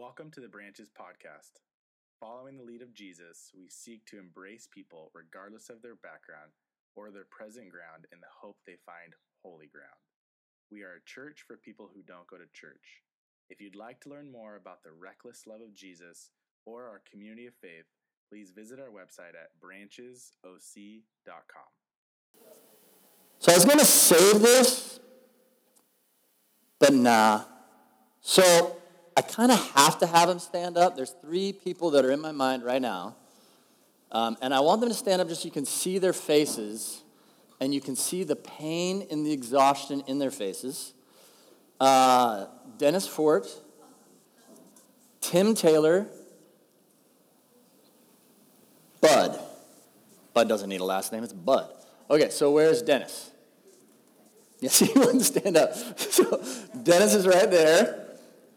Welcome to the Branches Podcast. Following the lead of Jesus, we seek to embrace people regardless of their background or their present ground in the hope they find holy ground. We are a church for people who don't go to church. If you'd like to learn more about the reckless love of Jesus or our community of faith, please visit our website at branchesoc.com. So I was going to save this, but nah. So I kind of have to have them stand up. There's three people that are in my mind right now. Um, and I want them to stand up just so you can see their faces and you can see the pain and the exhaustion in their faces. Uh, Dennis Fort, Tim Taylor, Bud. Bud doesn't need a last name, it's Bud. Okay, so where's Dennis? Yes, he wouldn't stand up. So Dennis is right there,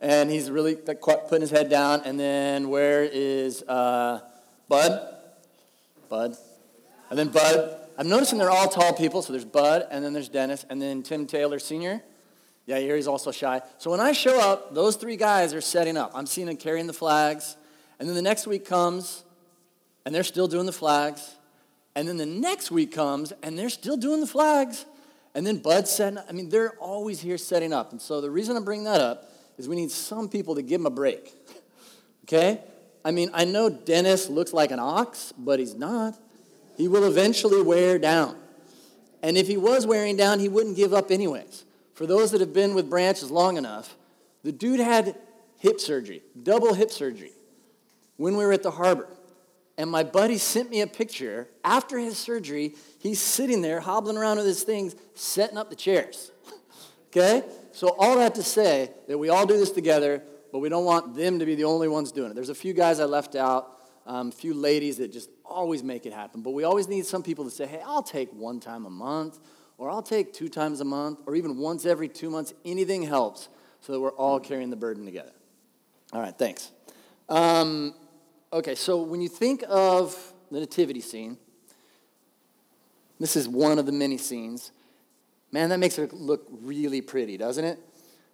and he's really putting his head down. And then where is uh, Bud? Bud. And then Bud. I'm noticing they're all tall people, so there's Bud, and then there's Dennis, and then Tim Taylor Sr. Yeah, here he's also shy. So when I show up, those three guys are setting up. I'm seeing them carrying the flags. And then the next week comes, and they're still doing the flags. And then the next week comes, and they're still doing the flags. And then Bud's setting up. I mean, they're always here setting up. And so the reason I bring that up is we need some people to give him a break. okay? I mean, I know Dennis looks like an ox, but he's not. He will eventually wear down. And if he was wearing down, he wouldn't give up anyways. For those that have been with branches long enough, the dude had hip surgery, double hip surgery, when we were at the harbor. And my buddy sent me a picture. After his surgery, he's sitting there hobbling around with his things, setting up the chairs. okay? So, all that to say that we all do this together, but we don't want them to be the only ones doing it. There's a few guys I left out, um, a few ladies that just always make it happen. But we always need some people to say, hey, I'll take one time a month, or I'll take two times a month, or even once every two months. Anything helps so that we're all carrying the burden together. All right, thanks. Um, okay, so when you think of the nativity scene, this is one of the many scenes. Man, that makes it look really pretty, doesn't it?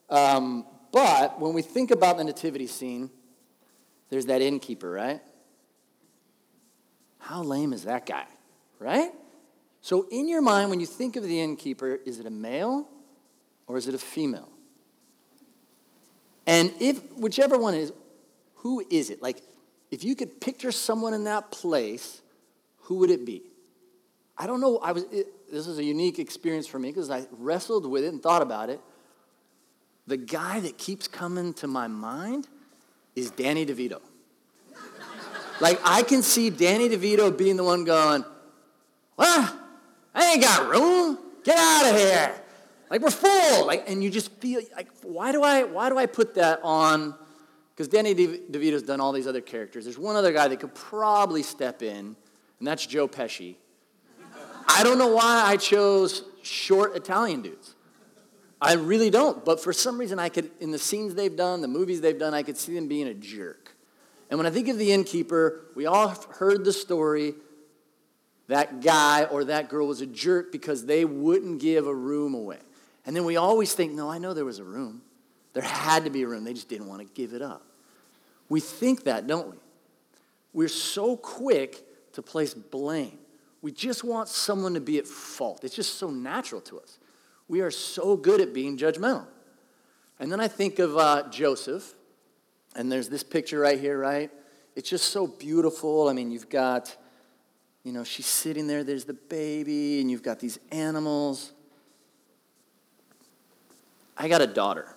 Um, but when we think about the nativity scene, there's that innkeeper, right? How lame is that guy, right? So, in your mind, when you think of the innkeeper, is it a male or is it a female? And if, whichever one is, who is it? Like, if you could picture someone in that place, who would it be? I don't know. I was, this is a unique experience for me because I wrestled with it and thought about it. The guy that keeps coming to my mind is Danny DeVito. like, I can see Danny DeVito being the one going, Well, I ain't got room. Get out of here. Like, we're full. Like, and you just feel like, why do I, why do I put that on? Because Danny DeVito's done all these other characters. There's one other guy that could probably step in, and that's Joe Pesci. I don't know why I chose short Italian dudes. I really don't. But for some reason, I could, in the scenes they've done, the movies they've done, I could see them being a jerk. And when I think of the innkeeper, we all heard the story. That guy or that girl was a jerk because they wouldn't give a room away. And then we always think, no, I know there was a room. There had to be a room. They just didn't want to give it up. We think that, don't we? We're so quick to place blame. We just want someone to be at fault. It's just so natural to us. We are so good at being judgmental. And then I think of uh, Joseph, and there's this picture right here, right? It's just so beautiful. I mean, you've got, you know, she's sitting there, there's the baby, and you've got these animals. I got a daughter.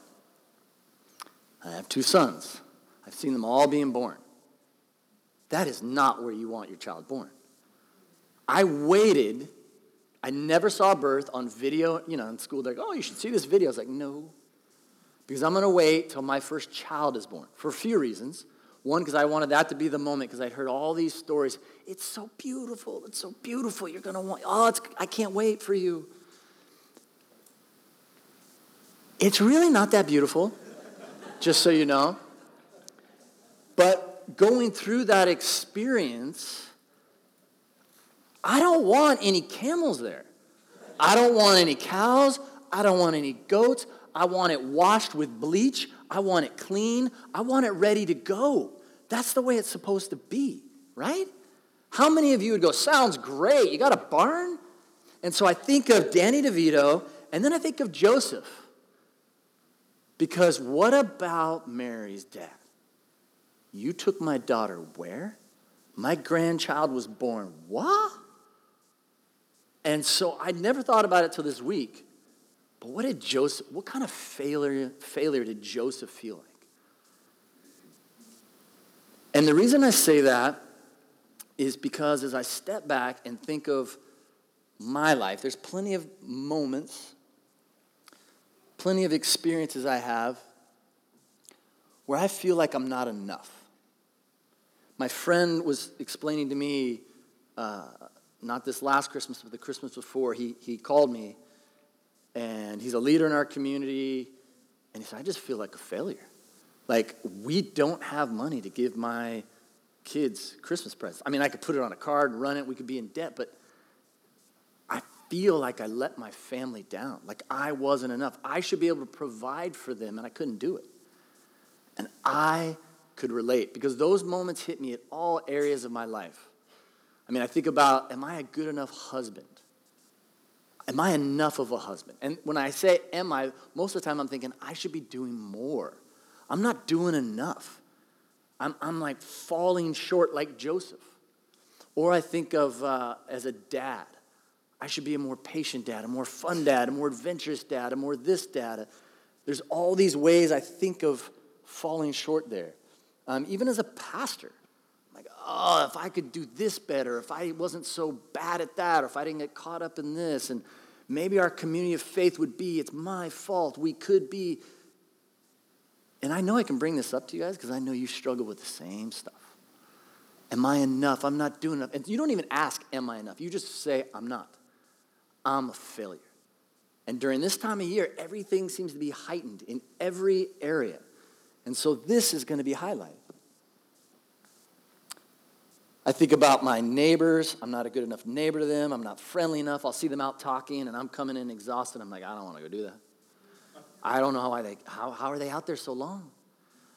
I have two sons. I've seen them all being born. That is not where you want your child born. I waited. I never saw birth on video. You know, in school, they're like, oh, you should see this video. I was like, no. Because I'm going to wait till my first child is born for a few reasons. One, because I wanted that to be the moment because I'd heard all these stories. It's so beautiful. It's so beautiful. You're going to want, oh, I can't wait for you. It's really not that beautiful, just so you know. But going through that experience, I don't want any camels there. I don't want any cows. I don't want any goats. I want it washed with bleach. I want it clean. I want it ready to go. That's the way it's supposed to be, right? How many of you would go, sounds great. You got a barn? And so I think of Danny DeVito, and then I think of Joseph. Because what about Mary's dad? You took my daughter where? My grandchild was born. What? And so I never thought about it till this week. But what did Joseph, what kind of failure, failure did Joseph feel like? And the reason I say that is because as I step back and think of my life, there's plenty of moments, plenty of experiences I have where I feel like I'm not enough. My friend was explaining to me, uh, not this last Christmas, but the Christmas before, he, he called me, and he's a leader in our community, and he said, I just feel like a failure. Like, we don't have money to give my kids Christmas presents. I mean, I could put it on a card, and run it, we could be in debt, but I feel like I let my family down. Like I wasn't enough. I should be able to provide for them, and I couldn't do it. And I could relate because those moments hit me at all areas of my life. I mean, I think about, am I a good enough husband? Am I enough of a husband? And when I say am I, most of the time I'm thinking I should be doing more. I'm not doing enough. I'm, I'm like falling short like Joseph. Or I think of uh, as a dad. I should be a more patient dad, a more fun dad, a more adventurous dad, a more this dad. There's all these ways I think of falling short there. Um, even as a pastor, oh, if I could do this better, if I wasn't so bad at that, or if I didn't get caught up in this, and maybe our community of faith would be, it's my fault. We could be and I know I can bring this up to you guys because I know you struggle with the same stuff. Am I enough? I'm not doing enough. And you don't even ask, Am I enough? You just say, I'm not. I'm a failure. And during this time of year, everything seems to be heightened in every area. And so this is going to be highlighted. I think about my neighbors. I'm not a good enough neighbor to them. I'm not friendly enough. I'll see them out talking, and I'm coming in exhausted. I'm like, I don't want to go do that. I don't know why they, how, how are they out there so long?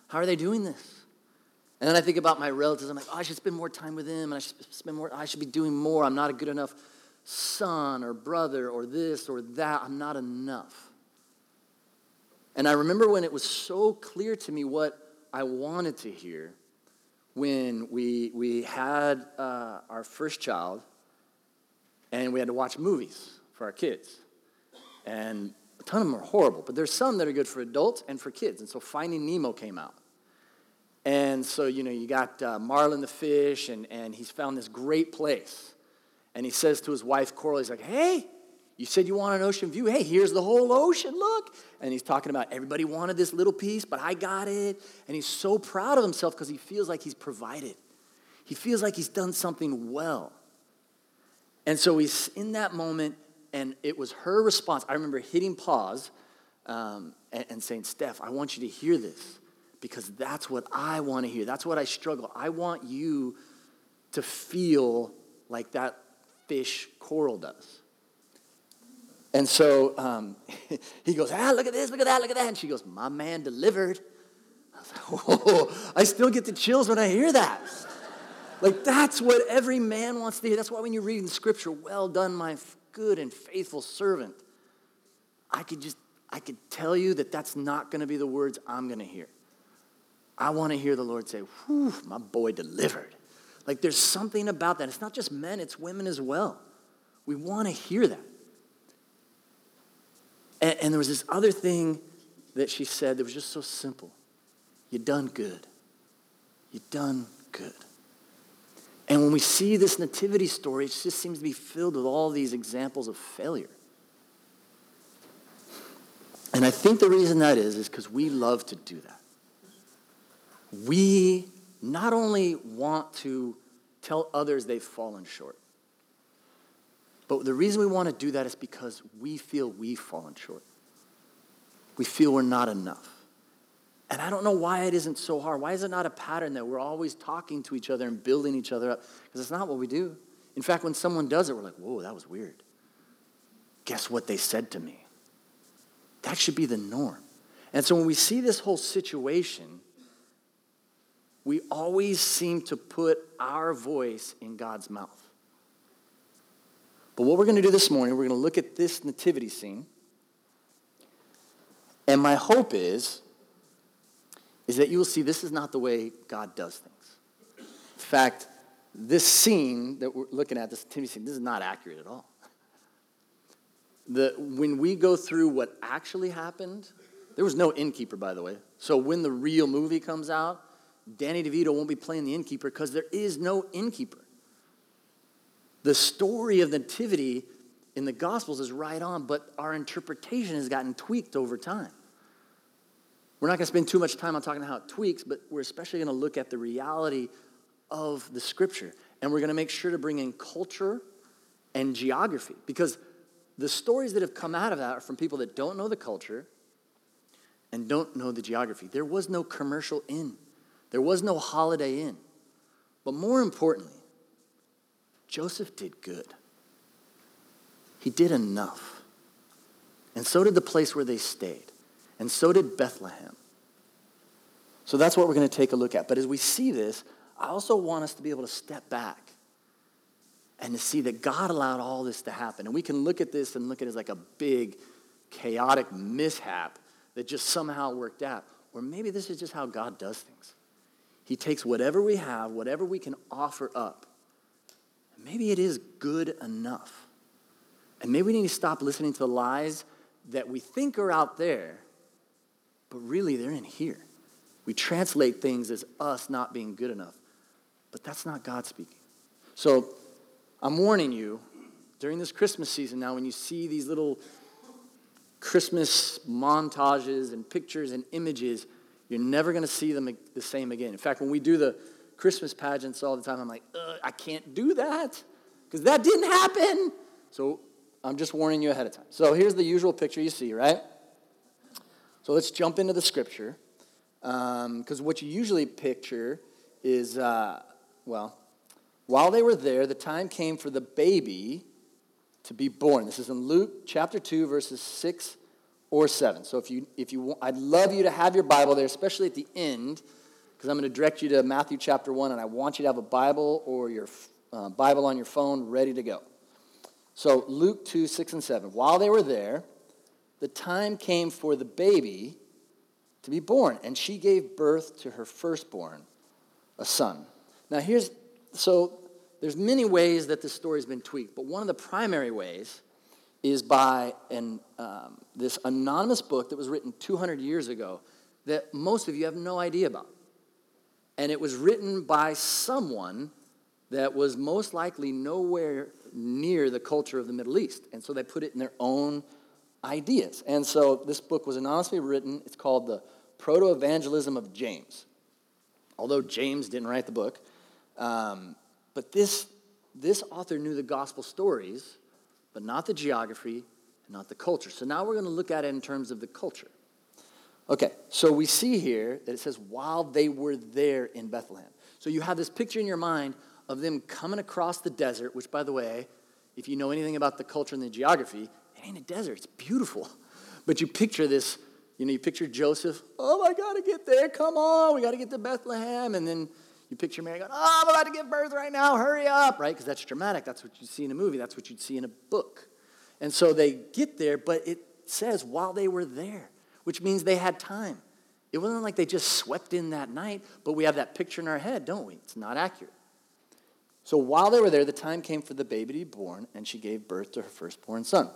How are they doing this? And then I think about my relatives. I'm like, oh, I should spend more time with them. And I should spend more, I should be doing more. I'm not a good enough son or brother or this or that. I'm not enough. And I remember when it was so clear to me what I wanted to hear when we, we had uh, our first child and we had to watch movies for our kids. And a ton of them are horrible, but there's some that are good for adults and for kids. And so Finding Nemo came out. And so, you know, you got uh, Marlin the fish, and, and he's found this great place. And he says to his wife, Coral, he's like, hey, you said you want an ocean view. Hey, here's the whole ocean, look. And he's talking about everybody wanted this little piece, but I got it. And he's so proud of himself because he feels like he's provided. He feels like he's done something well. And so he's in that moment, and it was her response. I remember hitting pause um, and, and saying, Steph, I want you to hear this because that's what I want to hear. That's what I struggle. I want you to feel like that fish coral does. And so um, he goes, ah, look at this, look at that, look at that. And she goes, my man delivered. I was like, oh, I still get the chills when I hear that. like, that's what every man wants to hear. That's why when you read in scripture, well done, my good and faithful servant, I could just, I could tell you that that's not going to be the words I'm going to hear. I want to hear the Lord say, whew, my boy delivered. Like there's something about that. It's not just men, it's women as well. We want to hear that. And, and there was this other thing that she said that was just so simple. You done good. You done good. And when we see this nativity story, it just seems to be filled with all these examples of failure. And I think the reason that is, is because we love to do that. We not only want to tell others they've fallen short, but the reason we want to do that is because we feel we've fallen short. We feel we're not enough. And I don't know why it isn't so hard. Why is it not a pattern that we're always talking to each other and building each other up? Because it's not what we do. In fact, when someone does it, we're like, whoa, that was weird. Guess what they said to me? That should be the norm. And so when we see this whole situation, we always seem to put our voice in God's mouth. But what we're going to do this morning, we're going to look at this nativity scene. And my hope is, is that you will see this is not the way God does things. In fact, this scene that we're looking at, this nativity scene, this is not accurate at all. The, when we go through what actually happened, there was no innkeeper, by the way. So when the real movie comes out, Danny DeVito won't be playing the innkeeper because there is no innkeeper. The story of Nativity in the Gospels is right on, but our interpretation has gotten tweaked over time. We're not going to spend too much time on talking about how it tweaks, but we're especially going to look at the reality of the Scripture. And we're going to make sure to bring in culture and geography because the stories that have come out of that are from people that don't know the culture and don't know the geography. There was no commercial inn, there was no holiday inn. But more importantly, Joseph did good. He did enough. And so did the place where they stayed. And so did Bethlehem. So that's what we're going to take a look at. But as we see this, I also want us to be able to step back and to see that God allowed all this to happen. And we can look at this and look at it as like a big, chaotic mishap that just somehow worked out. Or maybe this is just how God does things. He takes whatever we have, whatever we can offer up, maybe it is good enough. And maybe we need to stop listening to the lies that we think are out there, but really they're in here. We translate things as us not being good enough, but that's not God speaking. So I'm warning you during this Christmas season now, when you see these little Christmas montages and pictures and images, you're never going to see them the same again. In fact, when we do the Christmas pageants all the time, I'm like, I can't do that because that didn't happen. So I'm just warning you ahead of time. So here's the usual picture you see, right? So let's jump into the scripture because um, what you usually picture is, uh, well, while they were there, the time came for the baby to be born. This is in Luke chapter 2, verses 6 or 7. So if you, if you I'd love you to have your Bible there, especially at the end, because I'm going to direct you to Matthew chapter 1, and I want you to have a Bible or your uh, Bible on your phone ready to go. So Luke 2, 6 and 7. While they were there, the time came for the baby to be born, and she gave birth to her firstborn, a son. Now here's so there's many ways that this story's been tweaked, but one of the primary ways is by an, um, this anonymous book that was written 200 years ago that most of you have no idea about. And it was written by someone that was most likely nowhere near the culture of the Middle East. And so they put it in their own ideas. And so this book was anonymously written. It's called The Protoevangelium of James. Although James didn't write the book, um, but this, this author knew the gospel stories, but not the geography not the culture. So now we're going to look at it in terms of the culture. Okay, so we see here that it says, while they were there in Bethlehem. So you have this picture in your mind of them coming across the desert, which, by the way, if you know anything about the culture and the geography, it ain't a desert, it's beautiful. But you picture this, you know, you picture Joseph, oh, I gotta get there, come on, we gotta get to Bethlehem. And then you picture Mary going, oh, I'm about to give birth right now, hurry up, right? Because that's dramatic. That's what you'd see in a movie, that's what you'd see in a book. And so they get there, but it says while they were there, which means they had time. It wasn't like they just swept in that night, but we have that picture in our head, don't we? It's not accurate. So while they were there, the time came for the baby to be born, and she gave birth to her firstborn son.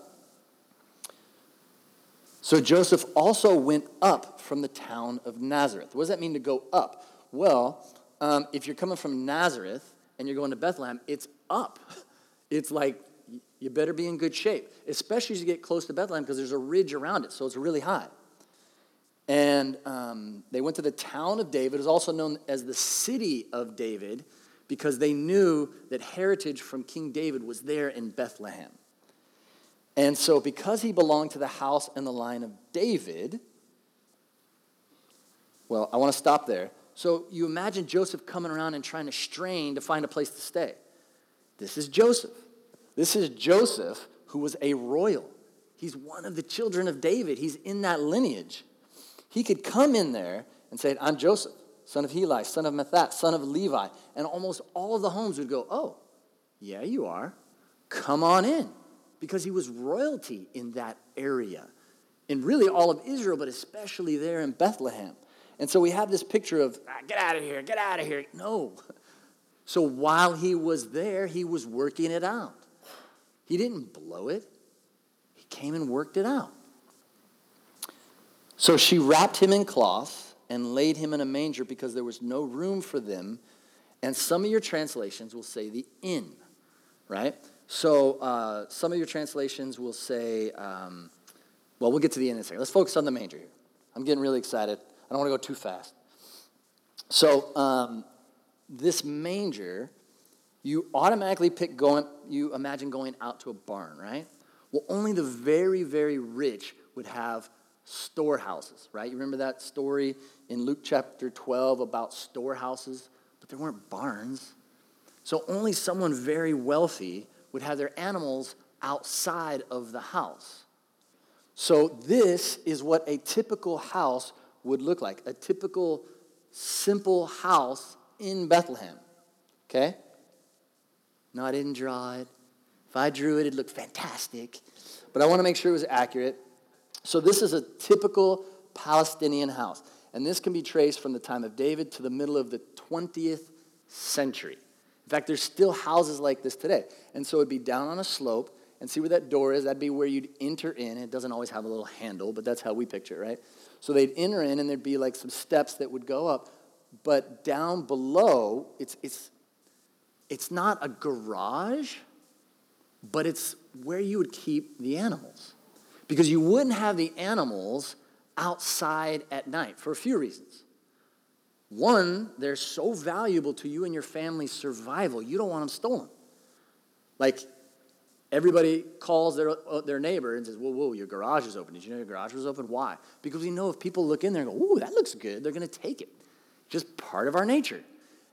So Joseph also went up from the town of Nazareth. What does that mean to go up? Well, um, if you're coming from Nazareth and you're going to Bethlehem, it's up. It's like you better be in good shape, especially as you get close to Bethlehem because there's a ridge around it, so it's really high. And um, they went to the town of David, is also known as the city of David, because they knew that heritage from King David was there in Bethlehem. And so, because he belonged to the house and the line of David, well, I want to stop there. So you imagine Joseph coming around and trying to strain to find a place to stay. This is Joseph. This is Joseph, who was a royal. He's one of the children of David, he's in that lineage. He could come in there and say, I'm Joseph, son of Heli, son of Matthat, son of Levi. And almost all of the homes would go, Oh, yeah, you are. Come on in. Because he was royalty in that area. In really all of Israel, but especially there in Bethlehem. And so we have this picture of, ah, get out of here, get out of here. No. So while he was there, he was working it out. He didn't blow it, he came and worked it out. So she wrapped him in cloth and laid him in a manger because there was no room for them. And some of your translations will say the inn, right? So uh, some of your translations will say, um, well, we'll get to the inn in a second. Let's focus on the manger here. I'm getting really excited. I don't want to go too fast. So um, this manger, you automatically pick going, you imagine going out to a barn, right? Well, only the very, very rich would have storehouses, right? You remember that story in Luke chapter 12 about storehouses? But there weren't barns. So only someone very wealthy would have their animals outside of the house. So this is what a typical house would look like a typical, simple house in Bethlehem. Okay? No, I didn't draw it. If I drew it, it'd look fantastic. But I want to make sure it was accurate. So, this is a typical Palestinian house. And this can be traced from the time of David to the middle of the 20th century. In fact, there's still houses like this today. And so it'd be down on a slope, and see where that door is? That'd be where you'd enter in. It doesn't always have a little handle, but that's how we picture it, right? So they'd enter in, and there'd be like some steps that would go up. But down below, it's, it's, it's not a garage, but it's where you would keep the animals. Because you wouldn't have the animals outside at night for a few reasons. One, they're so valuable to you and your family's survival, you don't want them stolen. Like, Everybody calls their, uh, their neighbor and says, Whoa, whoa, your garage is open. Did you know your garage was open? Why? Because we know if people look in there and go, Ooh, that looks good, they're going to take it. Just part of our nature.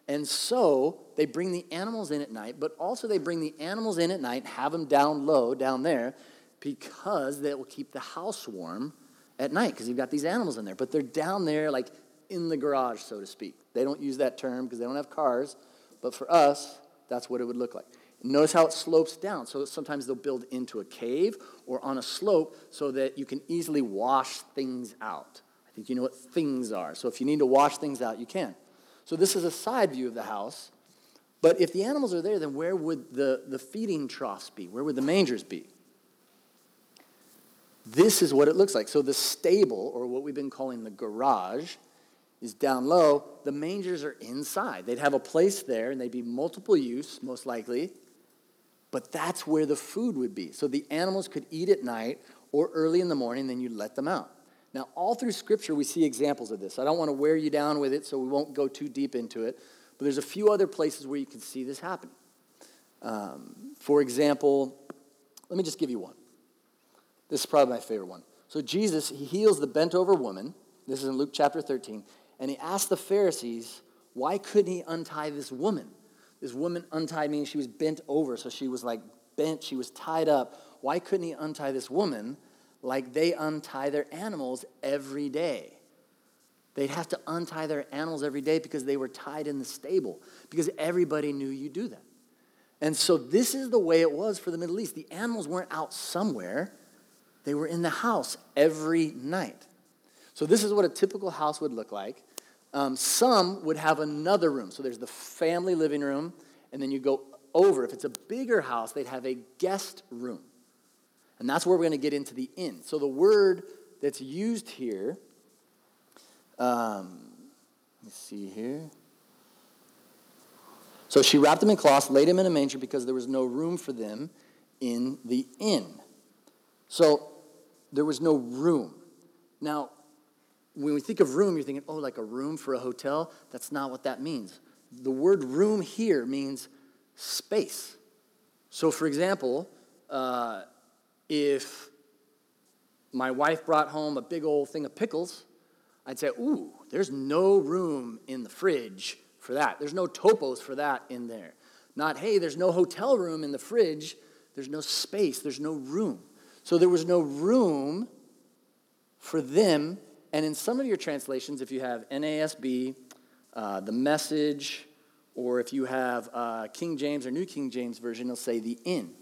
And so they bring the animals in at night, but also they bring the animals in at night, have them down low, down there, because that will keep the house warm at night, because you've got these animals in there. But they're down there, like in the garage, so to speak. They don't use that term because they don't have cars, but for us, that's what it would look like. Notice how it slopes down. So sometimes they'll build into a cave or on a slope so that you can easily wash things out. I think you know what things are. So if you need to wash things out, you can. So this is a side view of the house. But if the animals are there, then where would the, the feeding troughs be? Where would the mangers be? This is what it looks like. So the stable, or what we've been calling the garage, is down low. The mangers are inside. They'd have a place there, and they'd be multiple use, most likely. But that's where the food would be. So the animals could eat at night or early in the morning, then you'd let them out. Now, all through Scripture, we see examples of this. I don't want to wear you down with it, so we won't go too deep into it. But there's a few other places where you can see this happening. Um, for example, let me just give you one. This is probably my favorite one. So Jesus, he heals the bent over woman. This is in Luke chapter 13. And he asked the Pharisees, why couldn't he untie this woman? This woman untied, meaning she was bent over. So she was like bent, she was tied up. Why couldn't he untie this woman like they untie their animals every day? They'd have to untie their animals every day because they were tied in the stable, because everybody knew you do that. And so this is the way it was for the Middle East. The animals weren't out somewhere, they were in the house every night. So this is what a typical house would look like. Um, some would have another room. So there's the family living room, and then you go over. If it's a bigger house, they'd have a guest room. And that's where we're going to get into the inn. So the word that's used here, um, let's see here. So she wrapped him in cloths, laid him in a manger because there was no room for them in the inn. So there was no room. Now, when we think of room, you're thinking, oh, like a room for a hotel. That's not what that means. The word room here means space. So, for example, uh, if my wife brought home a big old thing of pickles, I'd say, ooh, there's no room in the fridge for that. There's no topos for that in there. Not, hey, there's no hotel room in the fridge. There's no space. There's no room. So there was no room for them And in some of your translations, if you have NASB, uh, the message, or if you have uh, King James or New King James Version, it'll say the inn.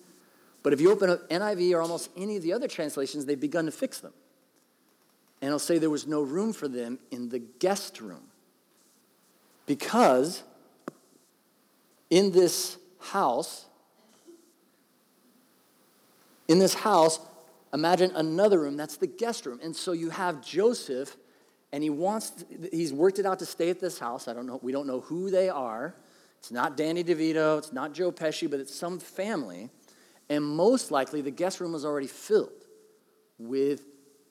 But if you open up NIV or almost any of the other translations, they've begun to fix them. And it'll say there was no room for them in the guest room. Because in this house, in this house, imagine another room, that's the guest room. And so you have Joseph, and he wants, he's worked it out to stay at this house. I don't know, we don't know who they are. It's not Danny DeVito, it's not Joe Pesci, but it's some family. And most likely the guest room was already filled with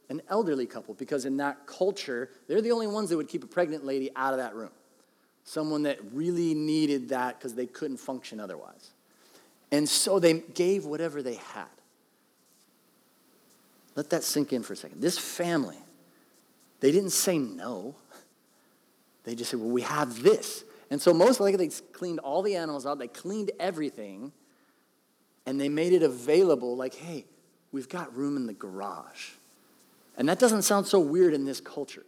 an elderly couple because in that culture, they're the only ones that would keep a pregnant lady out of that room. Someone that really needed that because they couldn't function otherwise. And so they gave whatever they had. Let that sink in for a second. This family, they didn't say no. They just said, well, we have this. And so most likely they cleaned all the animals out, they cleaned everything, and they made it available like, hey, we've got room in the garage. And that doesn't sound so weird in this culture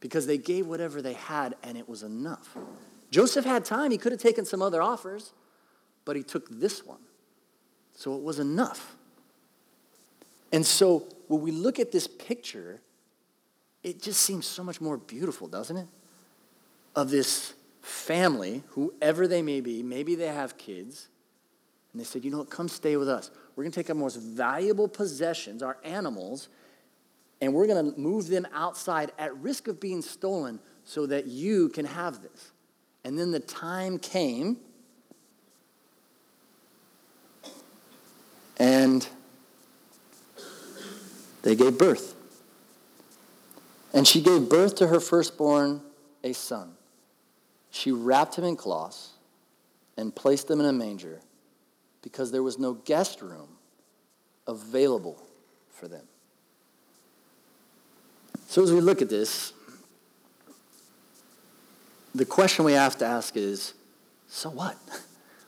because they gave whatever they had and it was enough. Joseph had time, he could have taken some other offers, but he took this one. So it was enough. And so when we look at this picture, it just seems so much more beautiful, doesn't it? Of this family, whoever they may be, maybe they have kids, and they said, you know what, come stay with us. We're going to take our most valuable possessions, our animals, and we're going to move them outside at risk of being stolen so that you can have this. And then the time came, and they gave birth. And she gave birth to her firstborn, a son. She wrapped him in cloths and placed him in a manger because there was no guest room available for them. So, as we look at this, the question we have to ask is so what?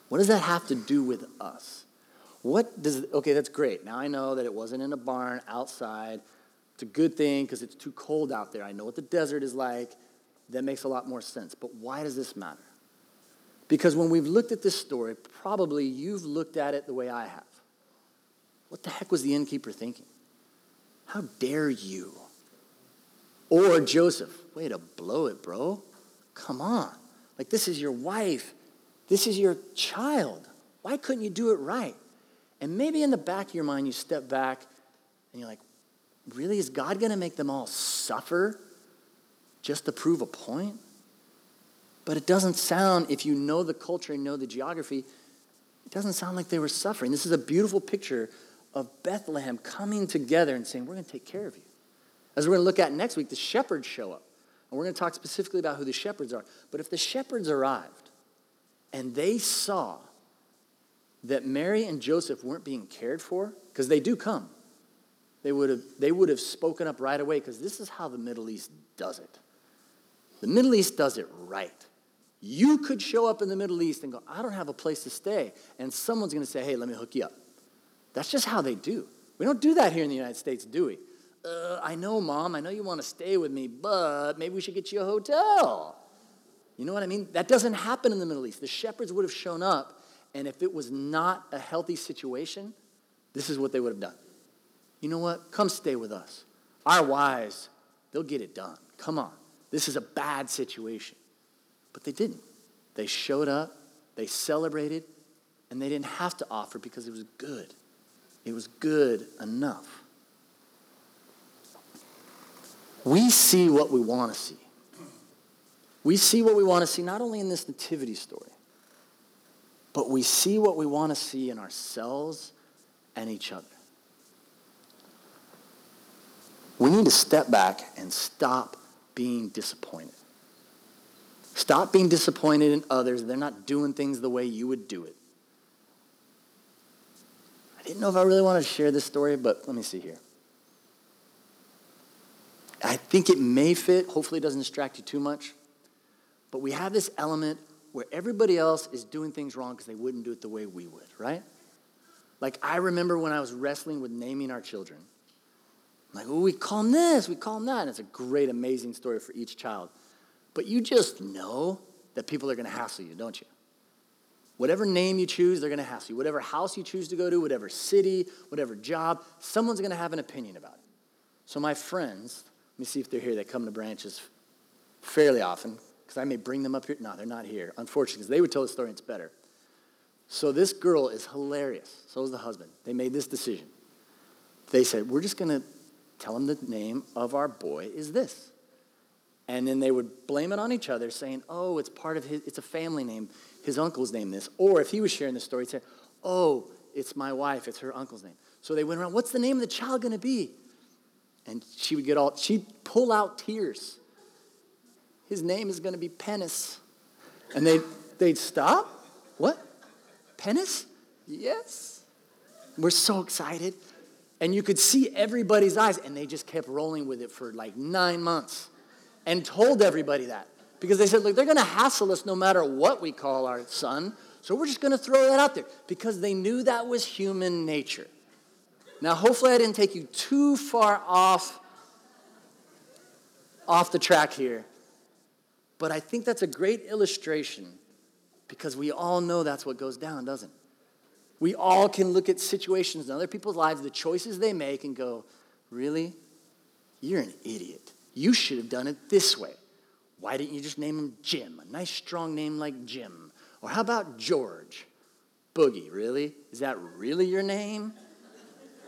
What does that have to do with us? What does, okay, that's great. Now I know that it wasn't in a barn outside. It's a good thing because it's too cold out there. I know what the desert is like. That makes a lot more sense. But why does this matter? Because when we've looked at this story, probably you've looked at it the way I have. What the heck was the innkeeper thinking? How dare you? Or Joseph, way to blow it, bro. Come on. Like, this is your wife. This is your child. Why couldn't you do it right? And maybe in the back of your mind, you step back and you're like, really? Is God going to make them all suffer just to prove a point? But it doesn't sound, if you know the culture and know the geography, it doesn't sound like they were suffering. This is a beautiful picture of Bethlehem coming together and saying, We're going to take care of you. As we're going to look at next week, the shepherds show up. And we're going to talk specifically about who the shepherds are. But if the shepherds arrived and they saw that Mary and Joseph weren't being cared for, because they do come, they would have, they would have spoken up right away, because this is how the Middle East does it. The Middle East does it right. You could show up in the Middle East and go, I don't have a place to stay. And someone's going to say, hey, let me hook you up. That's just how they do. We don't do that here in the United States, do we? uh, I know, mom, I know you want to stay with me, but maybe we should get you a hotel. You know what I mean? That doesn't happen in the Middle East. The shepherds would have shown up, and if it was not a healthy situation, this is what they would have done. You know what? Come stay with us. Our wives, they'll get it done. Come on. This is a bad situation. But they didn't. They showed up, they celebrated, and they didn't have to offer because it was good. It was good enough. we see what we want to see. We see what we want to see not only in this nativity story, but we see what we want to see in ourselves and each other. We need to step back and stop being disappointed. Stop being disappointed in others. They're not doing things the way you would do it. I didn't know if I really wanted to share this story, but let me see here. I think it may fit. Hopefully, it doesn't distract you too much. But we have this element where everybody else is doing things wrong because they wouldn't do it the way we would, right? Like, I remember when I was wrestling with naming our children. I'm like, oh, we call him this, we call him that. And it's a great, amazing story for each child. But you just know that people are going to hassle you, don't you? Whatever name you choose, they're going to hassle you. Whatever house you choose to go to, whatever city, whatever job, someone's going to have an opinion about it. So my friends, let me see if they're here. They come to branches fairly often because I may bring them up here. No, they're not here, unfortunately, because they would tell the story and it's better. So this girl is hilarious. So is the husband. They made this decision. They said, we're just going to tell him the name of our boy is this. And then they would blame it on each other, saying, oh, it's part of his, it's a family name. His uncle's name this. Or if he was sharing the story, he'd say, oh, it's my wife, it's her uncle's name. So they went around, what's the name of the child going to be? And she would get all, she'd pull out tears. His name is going to be Penis. And they'd, they'd stop. What? Penis? Yes. We're so excited. And you could see everybody's eyes, and they just kept rolling with it for like nine months and told everybody that. Because they said, look, they're going to hassle us no matter what we call our son. So we're just going to throw that out there because they knew that was human nature. Now, hopefully, I didn't take you too far off, off the track here. But I think that's a great illustration because we all know that's what goes down, doesn't it? We all can look at situations in other people's lives, the choices they make, and go, Really? You're an idiot. You should have done it this way. Why didn't you just name him Jim? A nice, strong name like Jim. Or how about George? Boogie, really? Is that really your name?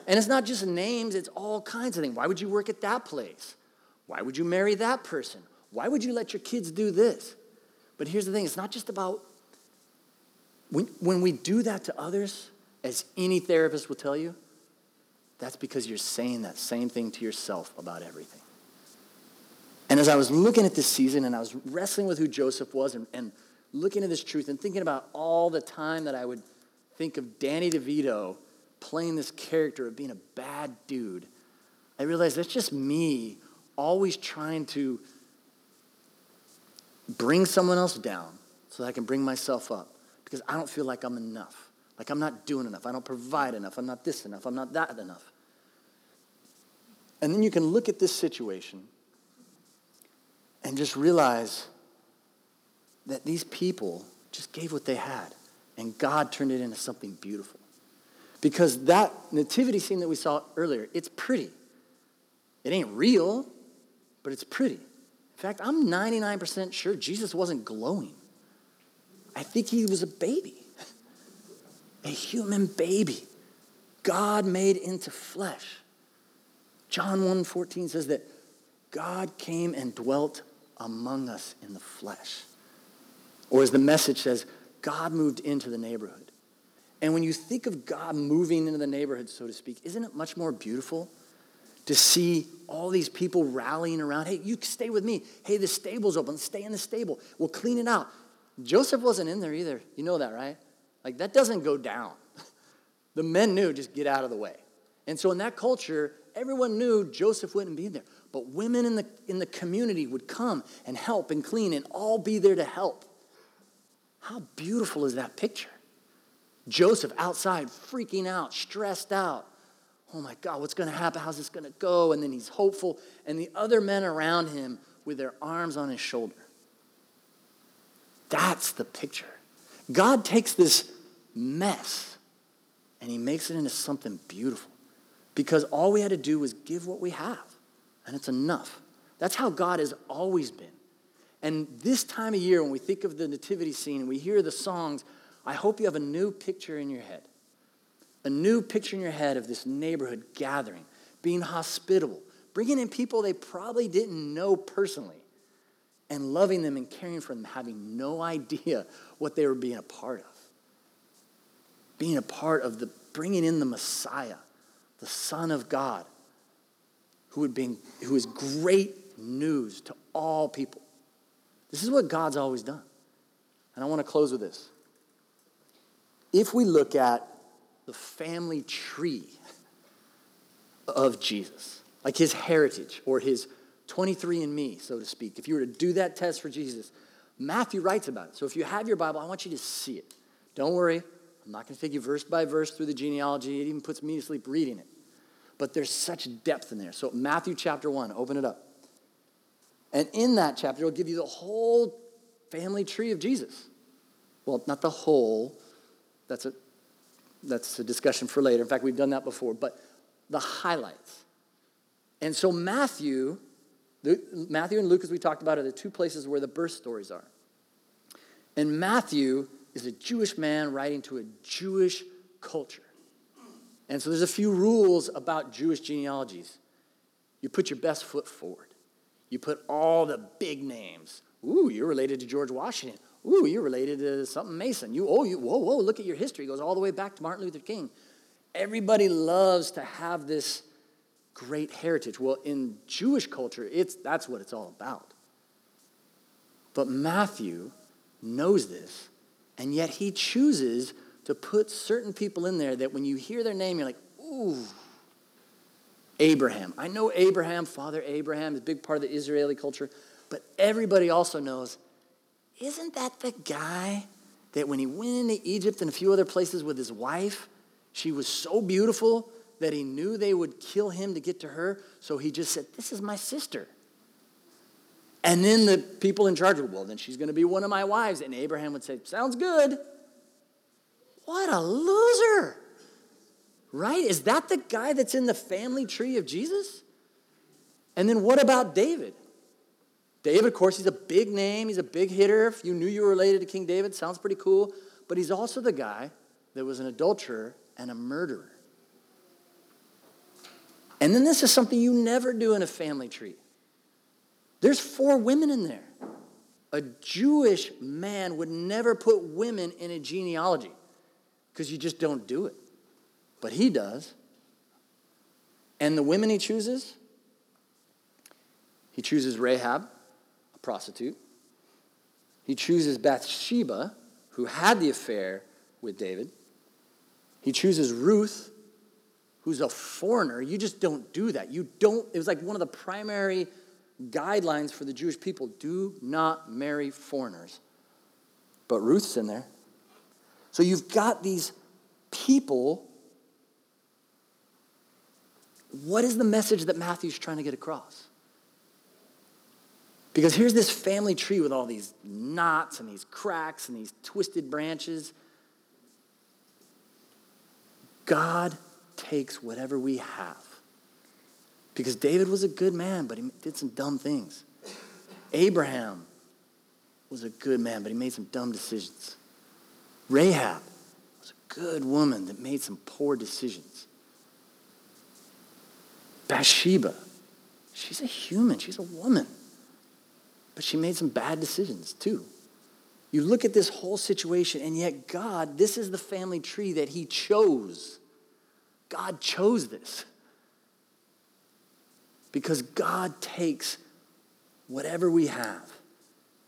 And it's not just names, it's all kinds of things. Why would you work at that place? Why would you marry that person? Why would you let your kids do this? But here's the thing it's not just about when, when we do that to others, as any therapist will tell you, that's because you're saying that same thing to yourself about everything. And as I was looking at this season and I was wrestling with who Joseph was and, and looking at this truth and thinking about all the time that I would think of Danny DeVito playing this character of being a bad dude, I realized that's just me always trying to bring someone else down so that I can bring myself up because I don't feel like I'm enough. Like I'm not doing enough. I don't provide enough. I'm not this enough. I'm not that enough. And then you can look at this situation and just realize that these people just gave what they had and God turned it into something beautiful. Because that nativity scene that we saw earlier, it's pretty. It ain't real, but it's pretty. In fact, I'm 99% sure Jesus wasn't glowing. I think he was a baby, a human baby, God made into flesh. John 1:14 says that God came and dwelt among us in the flesh. Or as the message says, God moved into the neighborhood. And when you think of God moving into the neighborhood, so to speak, isn't it much more beautiful to see all these people rallying around? Hey, you stay with me. Hey, the stable's open. Stay in the stable. We'll clean it out. Joseph wasn't in there either. You know that, right? Like, that doesn't go down. the men knew, just get out of the way. And so, in that culture, everyone knew Joseph wouldn't be there. But women in the, in the community would come and help and clean and all be there to help. How beautiful is that picture? Joseph outside, freaking out, stressed out. Oh my God, what's going to happen? How's this going to go? And then he's hopeful. And the other men around him with their arms on his shoulder. That's the picture. God takes this mess and he makes it into something beautiful because all we had to do was give what we have and it's enough. That's how God has always been. And this time of year, when we think of the nativity scene and we hear the songs, I hope you have a new picture in your head. A new picture in your head of this neighborhood gathering, being hospitable, bringing in people they probably didn't know personally and loving them and caring for them, having no idea what they were being a part of. Being a part of the bringing in the Messiah, the Son of God, who would be who is great news to all people. This is what God's always done. And I want to close with this. If we look at the family tree of Jesus, like his heritage or his 23andMe, so to speak, if you were to do that test for Jesus, Matthew writes about it. So if you have your Bible, I want you to see it. Don't worry, I'm not going to take you verse by verse through the genealogy. It even puts me to sleep reading it. but there's such depth in there. So, Matthew chapter 1, open it up. And in that chapter, it'll give you the whole family tree of Jesus. Well, not the whole, that's a, that's a discussion for later. In fact, we've done that before, but the highlights. And so, Matthew, Matthew and Luke, as we talked about, are the two places where the birth stories are. And Matthew is a Jewish man writing to a Jewish culture. And so there's a few rules about Jewish genealogies. You put your best foot forward. You put all the big names. Ooh, you're related to George Washington. Ooh, you're related to something Mason. You, oh, you, whoa, whoa, look at your history. It goes all the way back to Martin Luther King. Everybody loves to have this great heritage. Well, in Jewish culture, it's, that's what it's all about. But Matthew knows this, and yet he chooses to put certain people in there that when you hear their name, you're like, ooh, Abraham. I know Abraham, Father Abraham, is a big part of the Israeli culture, but everybody also knows, isn't that the guy that when he went into Egypt and a few other places with his wife, she was so beautiful that he knew they would kill him to get to her, so he just said, This is my sister. And then the people in charge would, well, then she's going to be one of my wives. And Abraham would say, Sounds good. What a loser. Right? Is that the guy that's in the family tree of Jesus? And then what about David? David, of course, he's a big name, he's a big hitter. If you knew you were related to King David, sounds pretty cool. But he's also the guy that was an adulterer and a murderer. And then this is something you never do in a family tree. There's four women in there. A Jewish man would never put women in a genealogy because you just don't do it. But he does. And the women he chooses, he chooses Rahab, prostitute. He chooses Bathsheba, who had the affair with David. He chooses Ruth, who's a foreigner. You just don't do that. You don't, it was like one of the primary guidelines for the Jewish people do not marry foreigners. But Ruth's in there. So you've got these people what is the message that Matthew's trying to get across? Because here's this family tree with all these knots and these cracks and these twisted branches. God takes whatever we have. Because David was a good man, but he did some dumb things. Abraham was a good man, but he made some dumb decisions. Rahab was a good woman that made some poor decisions. Bathsheba, she's a human, she's a woman. But she made some bad decisions too. You look at this whole situation, and yet God, this is the family tree that He chose. God chose this. Because God takes whatever we have,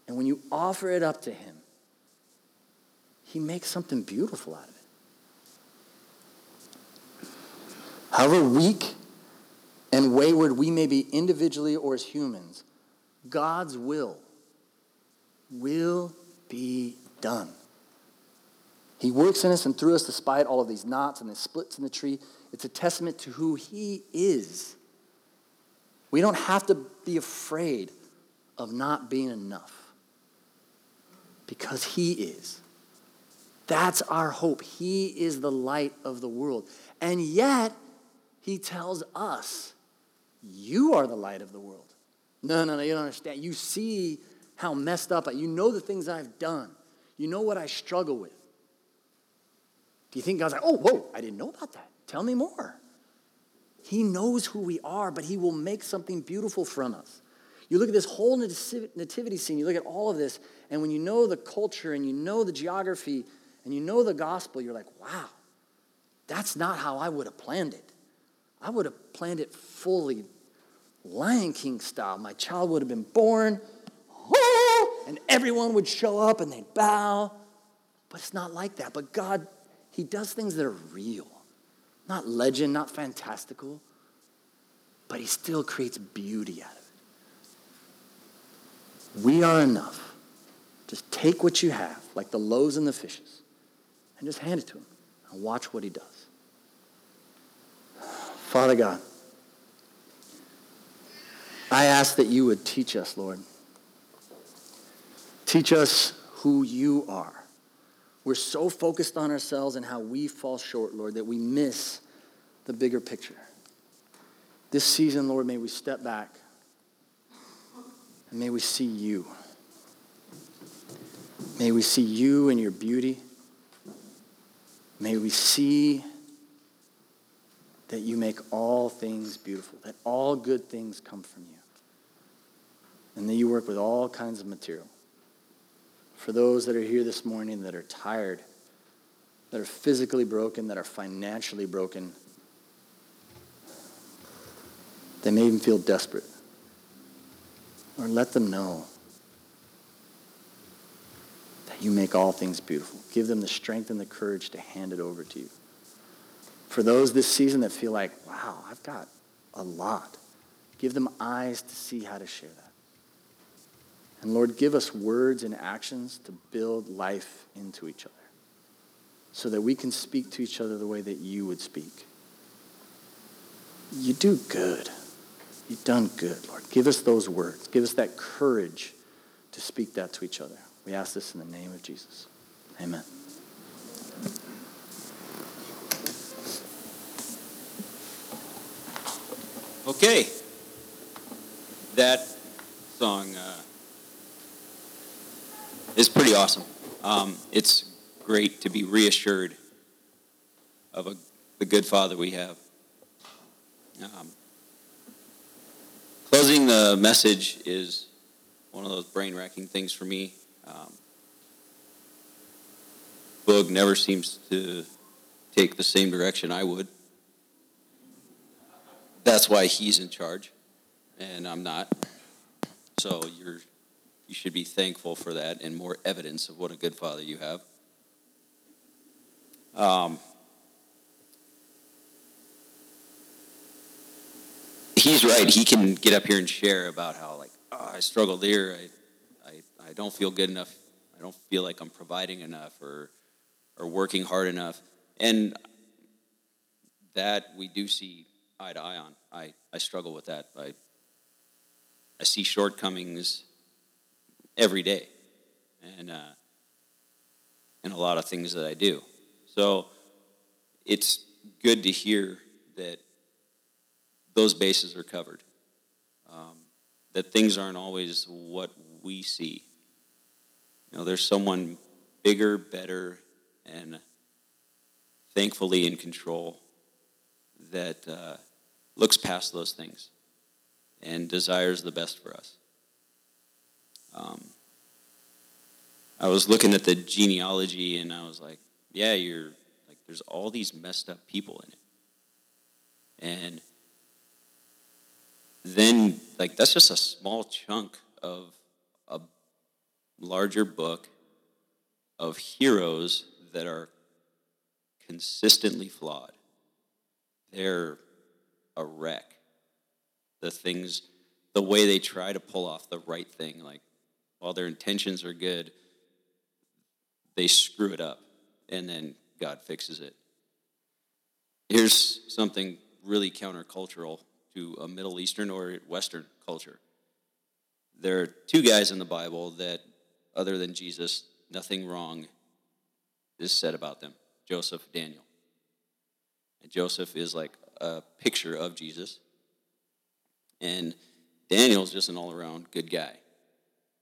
and when you offer it up to Him, He makes something beautiful out of it. However weak and wayward we may be individually or as humans, God's will will be done. He works in us and through us despite all of these knots and the splits in the tree. It's a testament to who He is. We don't have to be afraid of not being enough because He is. That's our hope. He is the light of the world. And yet, He tells us you are the light of the world. No, no, no, you don't understand. You see how messed up I You know the things I've done. You know what I struggle with. Do you think God's like, oh, whoa, I didn't know about that? Tell me more. He knows who we are, but He will make something beautiful from us. You look at this whole nativity scene, you look at all of this, and when you know the culture and you know the geography and you know the gospel, you're like, wow, that's not how I would have planned it. I would have planned it fully Lion King style. My child would have been born, and everyone would show up and they'd bow. But it's not like that. But God, He does things that are real, not legend, not fantastical, but He still creates beauty out of it. We are enough. Just take what you have, like the loaves and the fishes, and just hand it to Him and watch what He does. Father God, I ask that you would teach us, Lord. Teach us who you are. We're so focused on ourselves and how we fall short, Lord, that we miss the bigger picture. This season, Lord, may we step back and may we see you. May we see you in your beauty. May we see that you make all things beautiful, that all good things come from you, and that you work with all kinds of material. For those that are here this morning that are tired, that are physically broken, that are financially broken, they may even feel desperate. Or let them know that you make all things beautiful. Give them the strength and the courage to hand it over to you. For those this season that feel like, wow, I've got a lot, give them eyes to see how to share that. And Lord, give us words and actions to build life into each other so that we can speak to each other the way that you would speak. You do good. You've done good, Lord. Give us those words. Give us that courage to speak that to each other. We ask this in the name of Jesus. Amen. Okay. That song uh, is pretty awesome. Um, it's great to be reassured of a, the good Father we have. Um, closing the message is one of those brain wrecking things for me. Um, Boog never seems to take the same direction I would that's why he's in charge, and I'm not. So you're you should be thankful for that and more evidence of what a good father you have. Um, he's right. He can get up here and share about how like oh, I struggled here. I, I I don't feel good enough. I don't feel like I'm providing enough or or working hard enough. And that we do see eye to eye on. I, I struggle with that. I, I see shortcomings every day and, uh, and a lot of things that I do. So it's good to hear that those bases are covered, um, that things aren't always what we see. You know, there's someone bigger, better, and thankfully in control that uh, looks past those things and desires the best for us. Um, I was looking at the genealogy and I was like, yeah, you're like, there's all these messed up people in it. And then, like, that's just a small chunk of a larger book of heroes that are consistently flawed. They're a wreck. The things, the way they try to pull off the right thing, like while their intentions are good, they screw it up and then God fixes it. Here's something really countercultural to a Middle Eastern or Western culture. There are two guys in the Bible that, other than Jesus, nothing wrong is said about them Joseph, Daniel. And Joseph is like a picture of Jesus. And Daniel's just an all around good guy.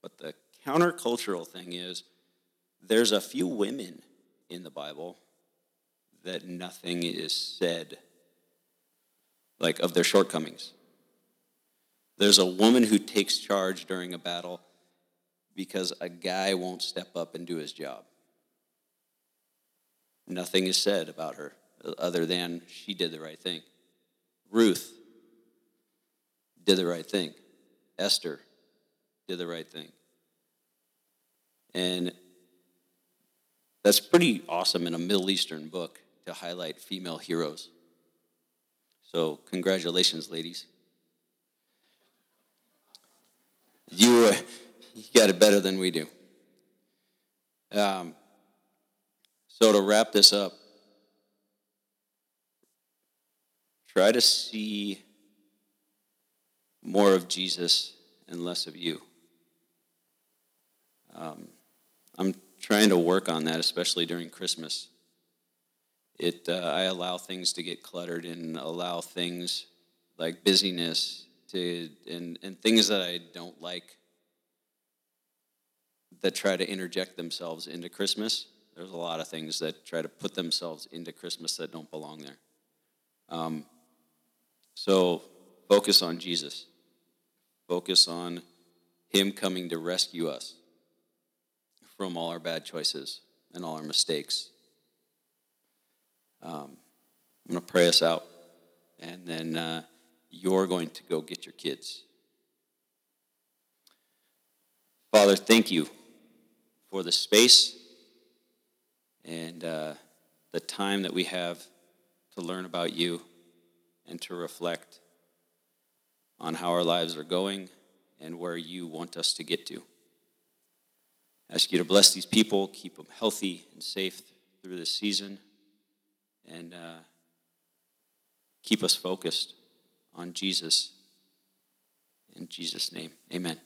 But the countercultural thing is there's a few women in the Bible that nothing is said like of their shortcomings. There's a woman who takes charge during a battle because a guy won't step up and do his job. Nothing is said about her other than she did the right thing. Ruth did the right thing. Esther did the right thing. And that's pretty awesome in a Middle Eastern book to highlight female heroes. So, congratulations, ladies. You, uh, you got it better than we do. Um, so, to wrap this up, try to see more of Jesus and less of you. Um, I'm trying to work on that, especially during Christmas. It, uh, I allow things to get cluttered and allow things like busyness to, and, and things that I don't like that try to interject themselves into Christmas. There's a lot of things that try to put themselves into Christmas that don't belong there. Um, so focus on Jesus. Focus on Him coming to rescue us from all our bad choices and all our mistakes. Um, I'm going to pray us out, and then uh, you're going to go get your kids. Father, thank you for the space and uh, the time that we have to learn about you and to reflect on how our lives are going and where you want us to get to. I ask you to bless these people, keep them healthy and safe through this season, and uh, keep us focused on Jesus. In Jesus' name, amen.